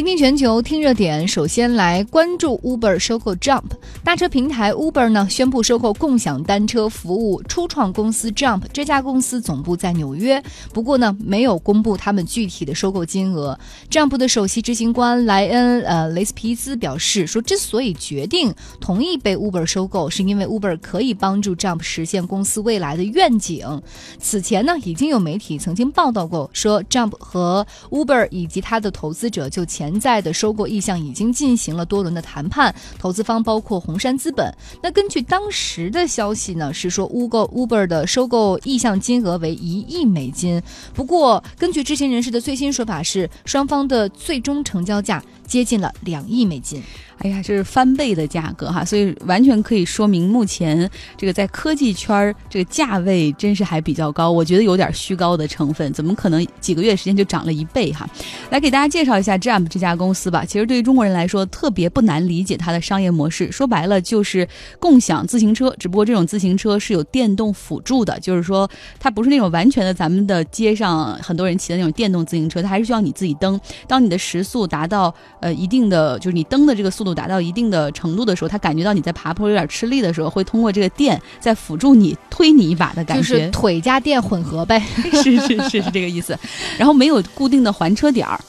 听听全球，听热点。首先来关注 Uber 收购 Jump 大车平台 Uber 呢，宣布收购共享单车服务初创公司 Jump。这家公司总部在纽约，不过呢，没有公布他们具体的收购金额。Jump 的首席执行官莱恩呃雷斯皮兹表示说，之所以决定同意被 Uber 收购，是因为 Uber 可以帮助 Jump 实现公司未来的愿景。此前呢，已经有媒体曾经报道过，说 Jump 和 Uber 以及他的投资者就潜在的收购意向已经进行了多轮的谈判，投资方包括红杉资本。那根据当时的消息呢，是说 Uber Uber 的收购意向金额为一亿美金。不过，根据知情人士的最新说法是，双方的最终成交价接近了两亿美金。哎呀，这是翻倍的价格哈，所以完全可以说明目前这个在科技圈儿这个价位真是还比较高，我觉得有点虚高的成分，怎么可能几个月时间就涨了一倍哈？来给大家介绍一下 Jump 这家公司吧。其实对于中国人来说，特别不难理解它的商业模式，说白了就是共享自行车，只不过这种自行车是有电动辅助的，就是说它不是那种完全的咱们的街上很多人骑的那种电动自行车，它还是需要你自己蹬。当你的时速达到呃一定的，就是你蹬的这个速度。达到一定的程度的时候，他感觉到你在爬坡有点吃力的时候，会通过这个电在辅助你推你一把的感觉，就是腿加电混合呗，是是是是这个意思。然后没有固定的还车点儿。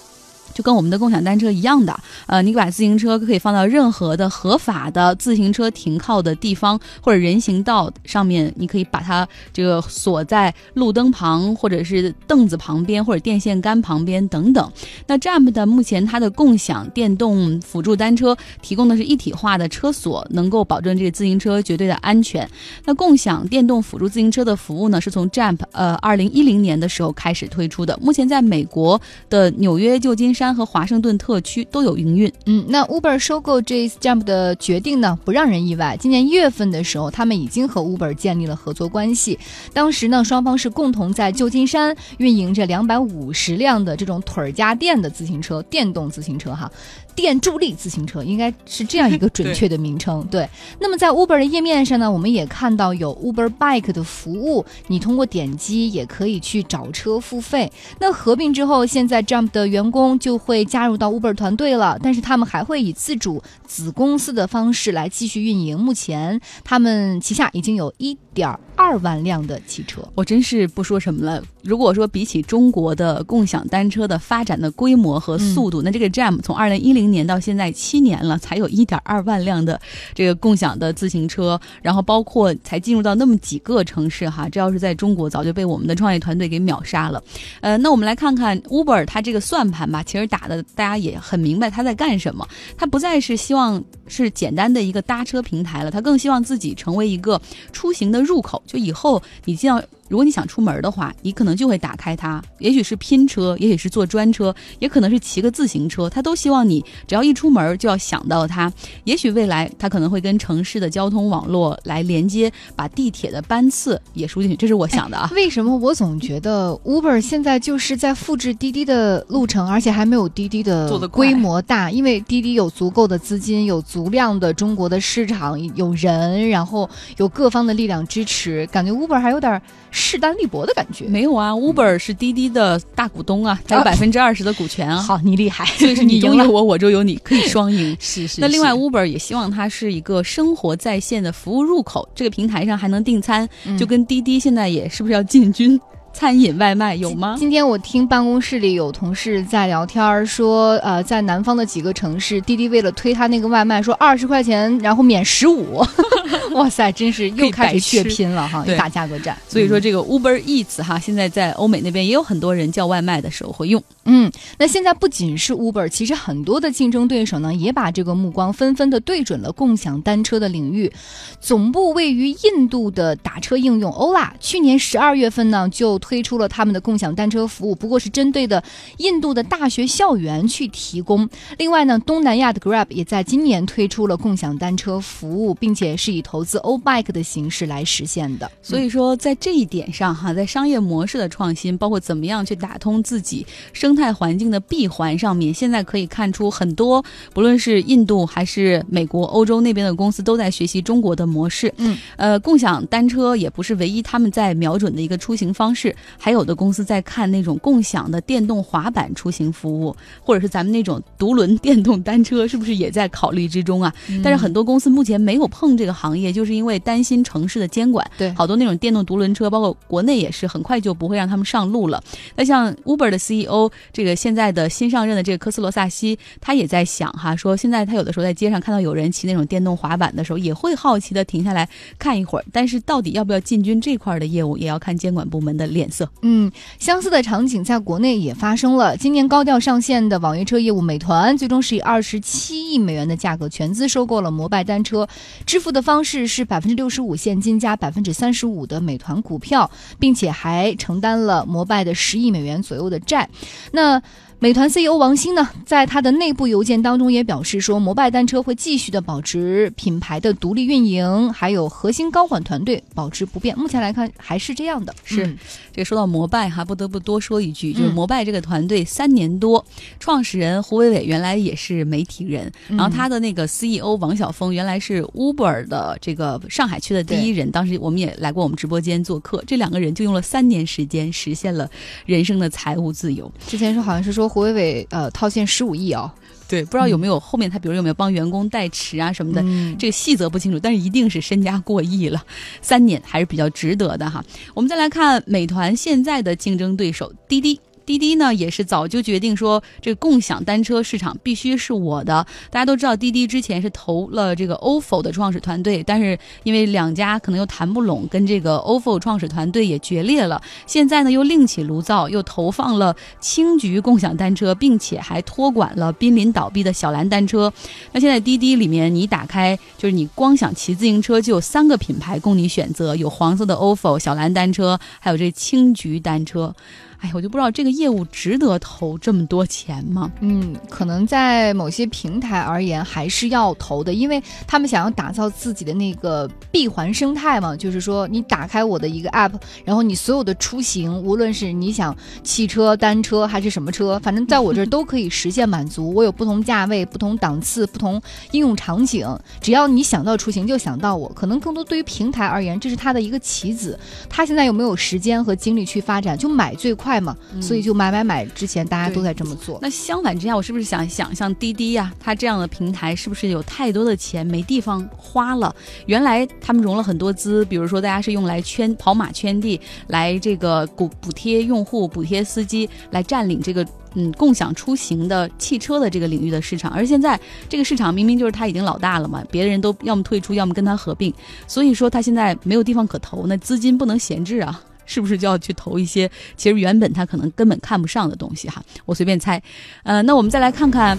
就跟我们的共享单车一样的，呃，你把自行车可以放到任何的合法的自行车停靠的地方或者人行道上面，你可以把它这个锁在路灯旁，或者是凳子旁边，或者电线杆旁边等等。那 Jump 的目前它的共享电动辅助单车提供的是一体化的车锁，能够保证这个自行车绝对的安全。那共享电动辅助自行车的服务呢，是从 Jump 呃二零一零年的时候开始推出的，目前在美国的纽约、旧金山。山和华盛顿特区都有营运。嗯，那 Uber 收购 J Jump 的决定呢，不让人意外。今年一月份的时候，他们已经和 Uber 建立了合作关系。当时呢，双方是共同在旧金山运营着两百五十辆的这种腿儿家电的自行车，电动自行车哈。电助力自行车应该是这样一个准确的名称。对，那么在 Uber 的页面上呢，我们也看到有 Uber Bike 的服务，你通过点击也可以去找车付费。那合并之后，现在 Jump 的员工就会加入到 Uber 团队了，但是他们还会以自主子公司的方式来继续运营。目前他们旗下已经有一点二万辆的汽车。我真是不说什么了。如果说比起中国的共享单车的发展的规模和速度，那这个 Jump 从二零一零年到现在七年了，才有一点二万辆的这个共享的自行车，然后包括才进入到那么几个城市哈，这要是在中国早就被我们的创业团队给秒杀了。呃，那我们来看看 Uber 它这个算盘吧，其实打的大家也很明白它在干什么，它不再是希望是简单的一个搭车平台了，他更希望自己成为一个出行的入口，就以后你进到。如果你想出门的话，你可能就会打开它，也许是拼车，也许是坐专车，也可能是骑个自行车，它都希望你只要一出门就要想到它。也许未来它可能会跟城市的交通网络来连接，把地铁的班次也输进去，这是我想的啊。为什么我总觉得 Uber 现在就是在复制滴滴的路程，而且还没有滴滴的规模大？因为滴滴有足够的资金，有足量的中国的市场，有人，然后有各方的力量支持，感觉 Uber 还有点。势单力薄的感觉没有啊，Uber 是滴滴的大股东啊，有百分之二十的股权啊。好，你厉害，所以是你 拥有我，我就有你，可以双赢。是是。那另外，Uber 也希望它是一个生活在线的服务入口，这个平台上还能订餐，就跟滴滴现在也是不是要进军？餐饮外卖有吗？今天我听办公室里有同事在聊天儿说，呃，在南方的几个城市，滴滴为了推他那个外卖，说二十块钱然后免十五。哇塞，真是又开始血拼了哈，打价格战。所以说这个 Uber Eats 哈，现在在欧美那边也有很多人叫外卖的时候会用。嗯，那现在不仅是 Uber，其实很多的竞争对手呢，也把这个目光纷纷的对准了共享单车的领域。总部位于印度的打车应用 Ola，去年十二月份呢就。推出了他们的共享单车服务，不过是针对的印度的大学校园去提供。另外呢，东南亚的 Grab 也在今年推出了共享单车服务，并且是以投资 O Bike 的形式来实现的。所以说，在这一点上哈，在商业模式的创新，包括怎么样去打通自己生态环境的闭环上面，现在可以看出很多，不论是印度还是美国、欧洲那边的公司都在学习中国的模式。嗯，呃，共享单车也不是唯一他们在瞄准的一个出行方式。至还有的公司在看那种共享的电动滑板出行服务，或者是咱们那种独轮电动单车，是不是也在考虑之中啊？但是很多公司目前没有碰这个行业，就是因为担心城市的监管。对，好多那种电动独轮车，包括国内也是，很快就不会让他们上路了。那像 Uber 的 CEO，这个现在的新上任的这个科斯罗萨西，他也在想哈，说现在他有的时候在街上看到有人骑那种电动滑板的时候，也会好奇的停下来看一会儿。但是到底要不要进军这块的业务，也要看监管部门的脸色。嗯，相似的场景在国内也发生了。今年高调上线的网约车业务，美团最终是以二十七亿美元的价格全资收购了摩拜单车，支付的方式是百分之六十五现金加百分之三十五的美团股票，并且还承担了摩拜的十亿美元左右的债。那。美团 CEO 王兴呢，在他的内部邮件当中也表示说，摩拜单车会继续的保持品牌的独立运营，还有核心高管团队保持不变。目前来看还是这样的。是，这个说到摩拜哈，不得不多说一句，就是摩拜这个团队三年多，创始人胡伟伟原来也是媒体人，然后他的那个 CEO 王晓峰原来是 Uber 的这个上海区的第一人，当时我们也来过我们直播间做客，这两个人就用了三年时间实现了人生的财务自由。之前说好像是说。胡伟伟呃套现十五亿哦，对，不知道有没有后面他比如有没有帮员工代持啊什么的，这个细则不清楚，但是一定是身家过亿了，三年还是比较值得的哈。我们再来看美团现在的竞争对手滴滴。滴滴呢也是早就决定说，这共享单车市场必须是我的。大家都知道，滴滴之前是投了这个 ofo 的创始团队，但是因为两家可能又谈不拢，跟这个 ofo 创始团队也决裂了。现在呢又另起炉灶，又投放了青桔共享单车，并且还托管了濒临倒闭的小蓝单车。那现在滴滴里面，你打开就是你光想骑自行车，就有三个品牌供你选择，有黄色的 ofo 小蓝单车，还有这青桔单车。哎，我就不知道这个业务值得投这么多钱吗？嗯，可能在某些平台而言还是要投的，因为他们想要打造自己的那个闭环生态嘛。就是说，你打开我的一个 app，然后你所有的出行，无论是你想汽车、单车还是什么车，反正在我这儿 都可以实现满足。我有不同价位、不同档次、不同应用场景，只要你想到出行就想到我。可能更多对于平台而言，这是他的一个棋子。他现在有没有时间和精力去发展？就买最快。快嘛，所以就买买买，之前大家都在这么做。那相反之下，我是不是想想像滴滴呀，它这样的平台是不是有太多的钱没地方花了？原来他们融了很多资，比如说大家是用来圈跑马圈地，来这个补补贴用户、补贴司机，来占领这个嗯共享出行的汽车的这个领域的市场。而现在这个市场明明就是他已经老大了嘛，别的人都要么退出，要么跟他合并，所以说他现在没有地方可投，那资金不能闲置啊。是不是就要去投一些其实原本他可能根本看不上的东西哈？我随便猜，呃，那我们再来看看。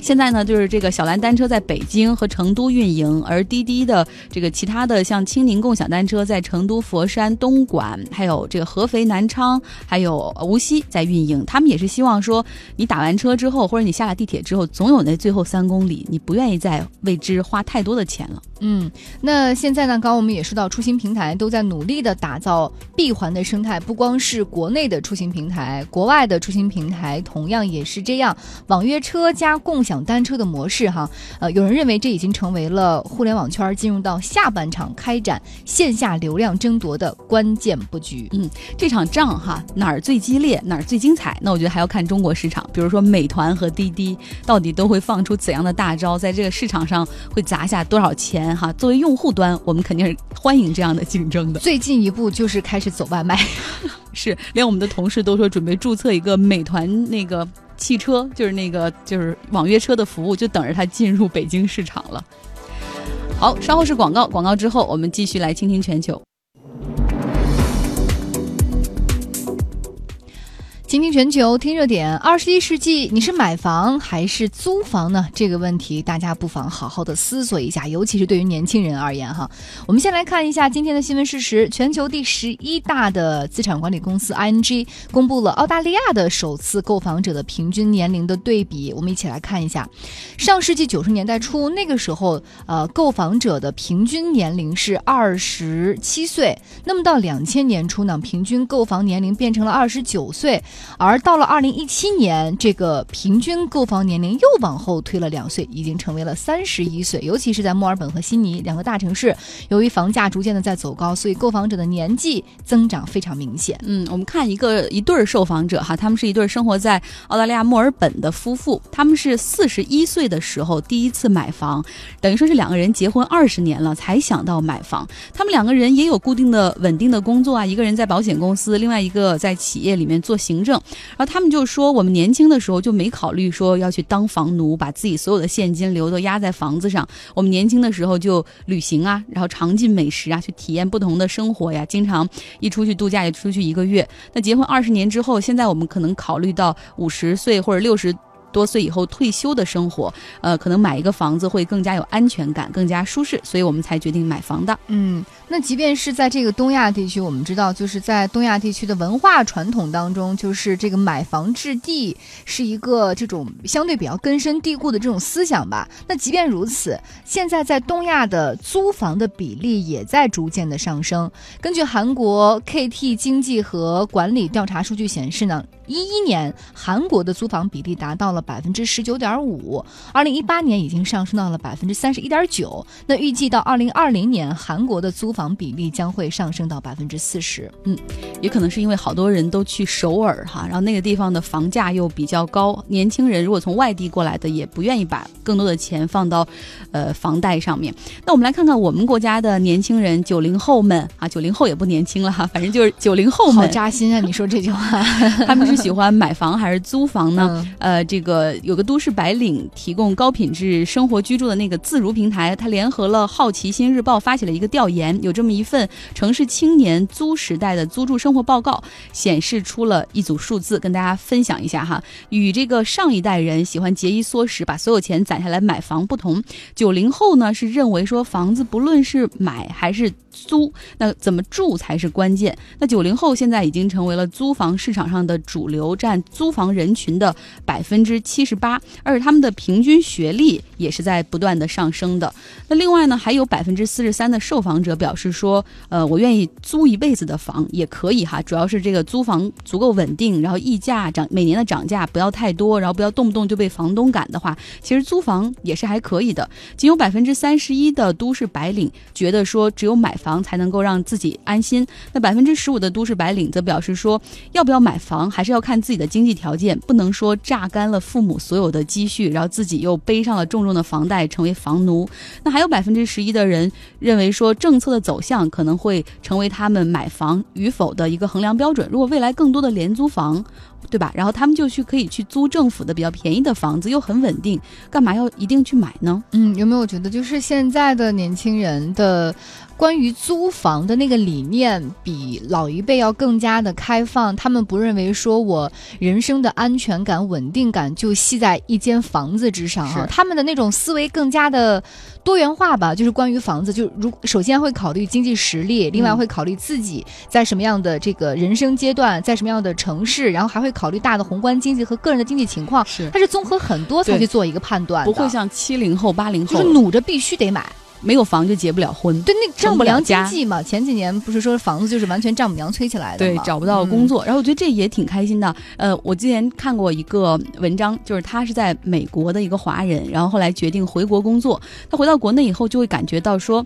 现在呢，就是这个小蓝单车在北京和成都运营，而滴滴的这个其他的像青柠共享单车在成都、佛山、东莞，还有这个合肥、南昌，还有无锡在运营。他们也是希望说，你打完车之后，或者你下了地铁之后，总有那最后三公里，你不愿意再为之花太多的钱了。嗯，那现在呢，刚刚我们也说到，出行平台都在努力的打造闭环的生态，不光是国内的出行平台，国外的出行平台同样也是这样，网约车加共享。单车的模式哈，呃，有人认为这已经成为了互联网圈进入到下半场开展线下流量争夺的关键布局。嗯，这场仗哈哪儿最激烈，哪儿最精彩？那我觉得还要看中国市场，比如说美团和滴滴到底都会放出怎样的大招，在这个市场上会砸下多少钱哈？作为用户端，我们肯定是欢迎这样的竞争的。最近一步就是开始走外卖，是连我们的同事都说准备注册一个美团那个。汽车就是那个就是网约车的服务，就等着它进入北京市场了。好，稍后是广告，广告之后我们继续来倾听全球。倾听全球，听热点。二十一世纪，你是买房还是租房呢？这个问题，大家不妨好好的思索一下，尤其是对于年轻人而言哈。我们先来看一下今天的新闻事实：全球第十一大的资产管理公司 ING 公布了澳大利亚的首次购房者的平均年龄的对比。我们一起来看一下，上世纪九十年代初，那个时候，呃，购房者的平均年龄是二十七岁。那么到两千年初呢，平均购房年龄变成了二十九岁。而到了二零一七年，这个平均购房年龄又往后推了两岁，已经成为了三十一岁。尤其是在墨尔本和悉尼两个大城市，由于房价逐渐的在走高，所以购房者的年纪增长非常明显。嗯，我们看一个一对儿受访者哈，他们是一对生活在澳大利亚墨尔本的夫妇，他们是四十一岁的时候第一次买房，等于说是两个人结婚二十年了才想到买房。他们两个人也有固定的稳定的工作啊，一个人在保险公司，另外一个在企业里面做行证。然后他们就说，我们年轻的时候就没考虑说要去当房奴，把自己所有的现金流都压在房子上。我们年轻的时候就旅行啊，然后尝尽美食啊，去体验不同的生活呀，经常一出去度假也出去一个月。那结婚二十年之后，现在我们可能考虑到五十岁或者六十。多岁以后退休的生活，呃，可能买一个房子会更加有安全感，更加舒适，所以我们才决定买房的。嗯，那即便是在这个东亚地区，我们知道，就是在东亚地区的文化传统当中，就是这个买房置地是一个这种相对比较根深蒂固的这种思想吧。那即便如此，现在在东亚的租房的比例也在逐渐的上升。根据韩国 KT 经济和管理调查数据显示呢。一一年，韩国的租房比例达到了百分之十九点五，二零一八年已经上升到了百分之三十一点九。那预计到二零二零年，韩国的租房比例将会上升到百分之四十。嗯，也可能是因为好多人都去首尔哈，然后那个地方的房价又比较高，年轻人如果从外地过来的，也不愿意把更多的钱放到，呃，房贷上面。那我们来看看我们国家的年轻人，九零后们啊，九零后也不年轻了哈，反正就是九零后们，好扎心啊！你说这句话，他们是。喜欢买房还是租房呢？呃，这个呃有个都市白领提供高品质生活居住的那个自如平台，它联合了好奇心日报发起了一个调研，有这么一份城市青年租时代的租住生活报告，显示出了一组数字，跟大家分享一下哈。与这个上一代人喜欢节衣缩食，把所有钱攒下来买房不同，九零后呢是认为说房子不论是买还是租，那怎么住才是关键。那九零后现在已经成为了租房市场上的主流，占租房人群的百分之七十八，而且他们的平均学历也是在不断的上升的。那另外呢，还有百分之四十三的受访者表示说，呃，我愿意租一辈子的房也可以哈，主要是这个租房足够稳定，然后溢价涨每年的涨价不要太多，然后不要动不动就被房东赶的话，其实租房也是还可以的。仅有百分之三十一的都市白领觉得说，只有买。房才能够让自己安心。那百分之十五的都市白领则表示说，要不要买房还是要看自己的经济条件，不能说榨干了父母所有的积蓄，然后自己又背上了重重的房贷，成为房奴。那还有百分之十一的人认为说，政策的走向可能会成为他们买房与否的一个衡量标准。如果未来更多的廉租房，对吧？然后他们就去可以去租政府的比较便宜的房子，又很稳定，干嘛要一定去买呢？嗯，有没有觉得就是现在的年轻人的？关于租房的那个理念比老一辈要更加的开放，他们不认为说我人生的安全感、稳定感就系在一间房子之上哈，他们的那种思维更加的多元化吧。就是关于房子，就如首先会考虑经济实力，另外会考虑自己在什么样的这个人生阶段，在什么样的城市，然后还会考虑大的宏观经济和个人的经济情况。是，它是综合很多才去做一个判断，不会像七零后、八零后就是努着必须得买。没有房就结不了婚，对，那丈母娘经济嘛，前几年不是说房子就是完全丈母娘催起来的对，找不到工作，然后我觉得这也挺开心的。呃，我之前看过一个文章，就是他是在美国的一个华人，然后后来决定回国工作。他回到国内以后，就会感觉到说。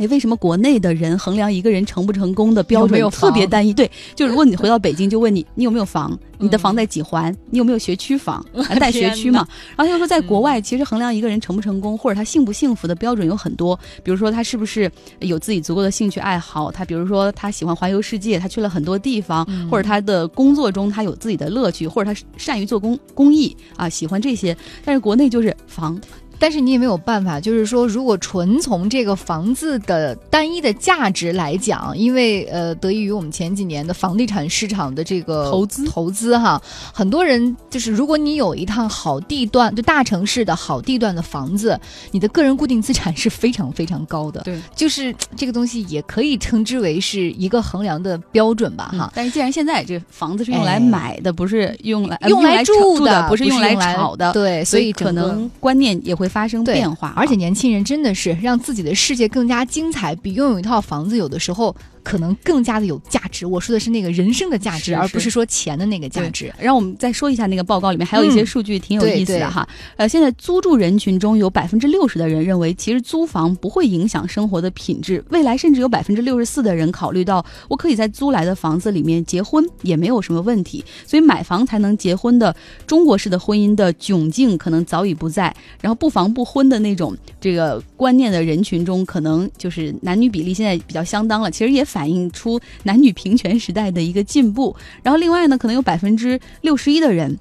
哎，为什么国内的人衡量一个人成不成功的标准特别单一？对，就如果你回到北京，就问你你有没有房，你的房在几环，你有没有学区房，带学区嘛？然后他就说，在国外其实衡量一个人成不成功或者他幸不幸福的标准有很多，比如说他是不是有自己足够的兴趣爱好，他比如说他喜欢环游世界，他去了很多地方，或者他的工作中他有自己的乐趣，或者他善于做公公益啊，喜欢这些。但是国内就是房。但是你也没有办法，就是说，如果纯从这个房子的单一的价值来讲，因为呃，得益于我们前几年的房地产市场的这个投资投资哈，很多人就是，如果你有一趟好地段，就大城市的好地段的房子，你的个人固定资产是非常非常高的。对，就是这个东西也可以称之为是一个衡量的标准吧，哈。但是既然现在这房子是用来买的，不是用来用来住的，不是用来炒的，对，所以可能观念也会。发生变化，而且年轻人真的是让自己的世界更加精彩，比拥有一套房子有的时候可能更加的有价值。我说的是那个人生的价值，是而不是说钱的那个价值。让我们再说一下那个报告里面还有一些数据挺有意思的哈。呃，现在租住人群中有百分之六十的人认为，其实租房不会影响生活的品质。未来甚至有百分之六十四的人考虑到，我可以在租来的房子里面结婚，也没有什么问题。所以买房才能结婚的中国式的婚姻的窘境可能早已不在。然后不房不婚的那种这个观念的人群中，可能就是男女比例现在比较相当了。其实也反映出男女平权时代的一个进步。然后另外呢，可能有百分之六十一的人。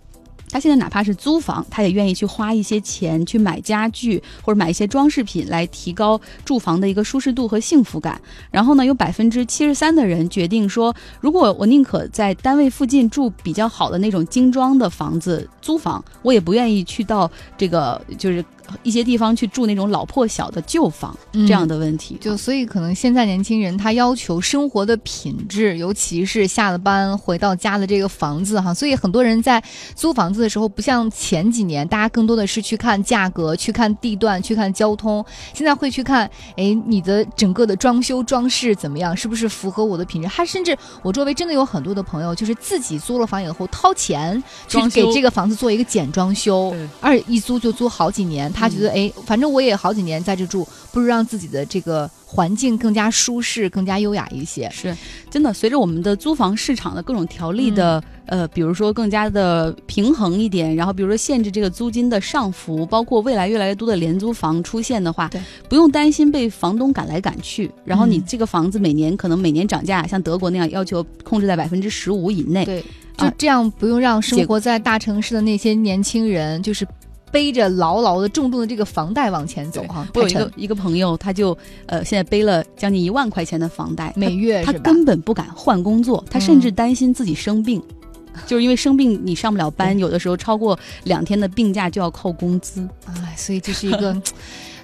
他现在哪怕是租房，他也愿意去花一些钱去买家具或者买一些装饰品，来提高住房的一个舒适度和幸福感。然后呢，有百分之七十三的人决定说，如果我宁可在单位附近住比较好的那种精装的房子租房，我也不愿意去到这个就是。一些地方去住那种老破小的旧房，这样的问题，就所以可能现在年轻人他要求生活的品质，尤其是下了班回到家的这个房子哈，所以很多人在租房子的时候，不像前几年，大家更多的是去看价格、去看地段、去看交通，现在会去看，哎，你的整个的装修装饰怎么样，是不是符合我的品质？他甚至我周围真的有很多的朋友，就是自己租了房以后掏钱去给这个房子做一个简装修，二一租就租好几年。他觉得，哎，反正我也好几年在这住，不如让自己的这个环境更加舒适、更加优雅一些。是，真的。随着我们的租房市场的各种条例的，呃，比如说更加的平衡一点，然后比如说限制这个租金的上浮，包括未来越来越多的廉租房出现的话，不用担心被房东赶来赶去。然后你这个房子每年可能每年涨价，像德国那样要求控制在百分之十五以内，对，就这样不用让生活在大城市的那些年轻人就是。背着牢牢的、重重的这个房贷往前走哈，我有一个一个朋友，他就呃现在背了将近一万块钱的房贷，每月他根本不敢换工作，他甚至担心自己生病，就是因为生病你上不了班，有的时候超过两天的病假就要扣工资，哎，所以这是一个。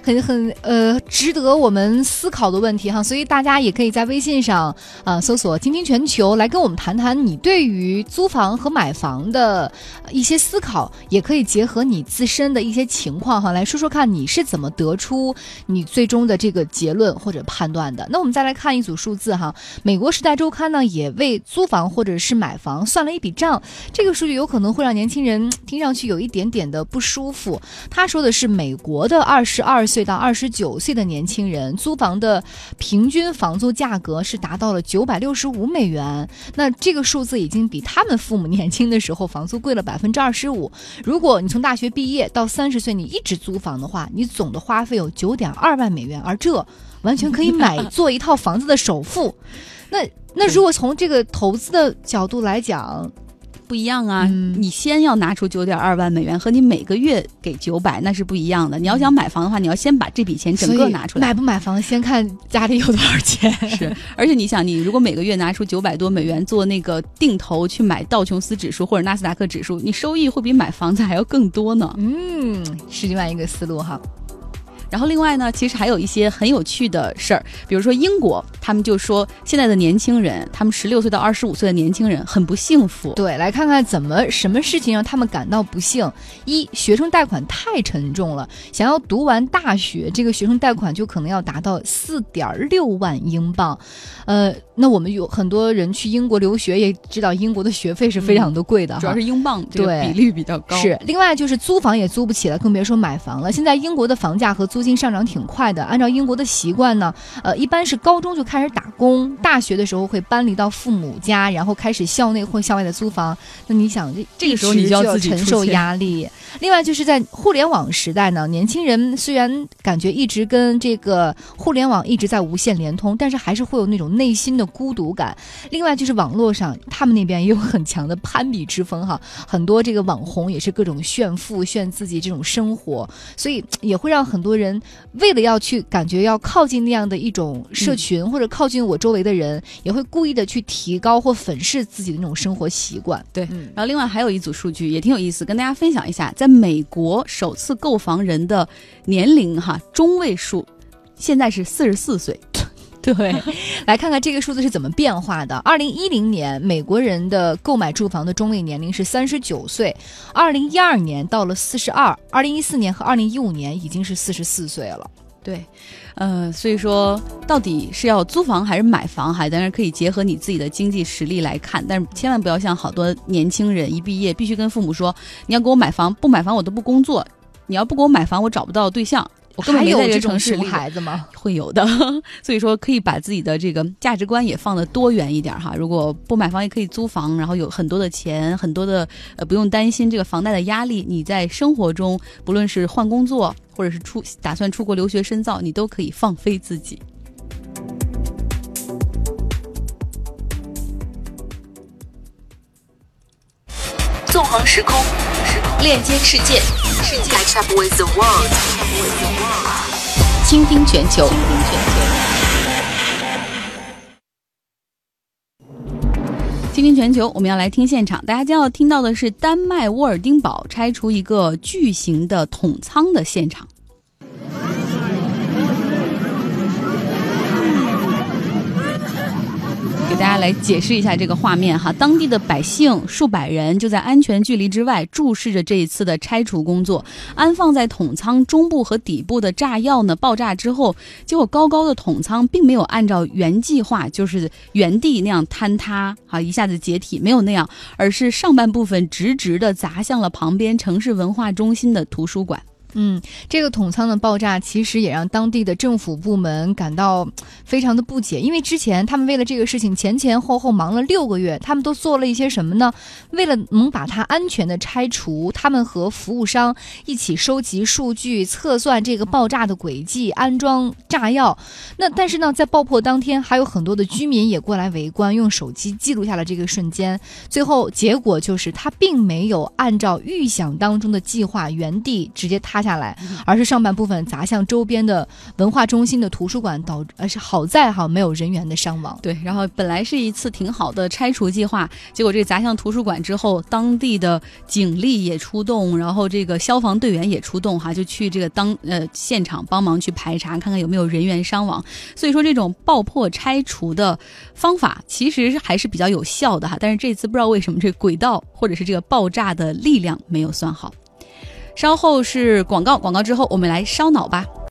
很很呃，值得我们思考的问题哈，所以大家也可以在微信上啊搜索“倾听全球”来跟我们谈谈你对于租房和买房的一些思考，也可以结合你自身的一些情况哈，来说说看你是怎么得出你最终的这个结论或者判断的。那我们再来看一组数字哈，美国时代周刊呢也为租房或者是买房算了一笔账，这个数据有可能会让年轻人听上去有一点点的不舒服。他说的是美国的二十二。岁到二十九岁的年轻人租房的平均房租价格是达到了九百六十五美元，那这个数字已经比他们父母年轻的时候房租贵了百分之二十五。如果你从大学毕业到三十岁，你一直租房的话，你总的花费有九点二万美元，而这完全可以买 做一套房子的首付。那那如果从这个投资的角度来讲，不一样啊！你先要拿出九点二万美元，和你每个月给九百那是不一样的。你要想买房的话，你要先把这笔钱整个拿出来。买不买房，先看家里有多少钱。是，而且你想，你如果每个月拿出九百多美元做那个定投去买道琼斯指数或者纳斯达克指数，你收益会比买房子还要更多呢。嗯，是另外一个思路哈。然后另外呢，其实还有一些很有趣的事儿，比如说英国，他们就说现在的年轻人，他们十六岁到二十五岁的年轻人很不幸福。对，来看看怎么什么事情让他们感到不幸。一，学生贷款太沉重了，想要读完大学，这个学生贷款就可能要达到四点六万英镑。呃，那我们有很多人去英国留学，也知道英国的学费是非常的贵的，主要是英镑这个比率比较高。是，另外就是租房也租不起了，更别说买房了。现在英国的房价和租金上涨挺快的。按照英国的习惯呢，呃，一般是高中就开始打工，大学的时候会搬离到父母家，然后开始校内或校外的租房。那你想，这这个时候你就要承受压力。另外就是在互联网时代呢，年轻人虽然感觉一直跟这个互联网一直在无限连通，但是还是会有那种内心的孤独感。另外就是网络上，他们那边也有很强的攀比之风哈，很多这个网红也是各种炫富炫自己这种生活，所以也会让很多人。为了要去感觉要靠近那样的一种社群，或者靠近我周围的人，也会故意的去提高或粉饰自己的那种生活习惯。对，然后另外还有一组数据也挺有意思，跟大家分享一下，在美国首次购房人的年龄哈中位数，现在是四十四岁。对，来看看这个数字是怎么变化的。二零一零年，美国人的购买住房的中位年龄是三十九岁；二零一二年到了四十二；二零一四年和二零一五年已经是四十四岁了。对，呃，所以说到底是要租房还是买房，还当然可以结合你自己的经济实力来看，但是千万不要像好多年轻人一毕业必须跟父母说，你要给我买房，不买房我都不工作，你要不给我买房，我找不到对象。我根本没在这城市熊孩子吗？会有的，所以说可以把自己的这个价值观也放得多元一点哈。如果不买房也可以租房，然后有很多的钱，很多的呃不用担心这个房贷的压力。你在生活中不论是换工作，或者是出打算出国留学深造，你都可以放飞自己。纵横时空，链接世界，世界 catch up with the world，倾听全球。倾听全球，我们要来听现场。大家将要听到的是丹麦沃尔丁堡拆除一个巨型的桶仓的现场。大家来解释一下这个画面哈，当地的百姓数百人就在安全距离之外注视着这一次的拆除工作。安放在桶仓中部和底部的炸药呢，爆炸之后，结果高高的桶仓并没有按照原计划，就是原地那样坍塌，哈，一下子解体，没有那样，而是上半部分直直的砸向了旁边城市文化中心的图书馆。嗯，这个桶仓的爆炸其实也让当地的政府部门感到非常的不解，因为之前他们为了这个事情前前后后忙了六个月，他们都做了一些什么呢？为了能把它安全的拆除，他们和服务商一起收集数据，测算这个爆炸的轨迹，安装炸药。那但是呢，在爆破当天，还有很多的居民也过来围观，用手机记录下了这个瞬间。最后结果就是，他并没有按照预想当中的计划原地直接塌。下来，而是上半部分砸向周边的文化中心的图书馆，导而是好在哈没有人员的伤亡。对，然后本来是一次挺好的拆除计划，结果这砸向图书馆之后，当地的警力也出动，然后这个消防队员也出动哈，就去这个当呃现场帮忙去排查，看看有没有人员伤亡。所以说这种爆破拆除的方法其实还是比较有效的哈，但是这次不知道为什么这轨道或者是这个爆炸的力量没有算好。稍后是广告，广告之后我们来烧脑吧。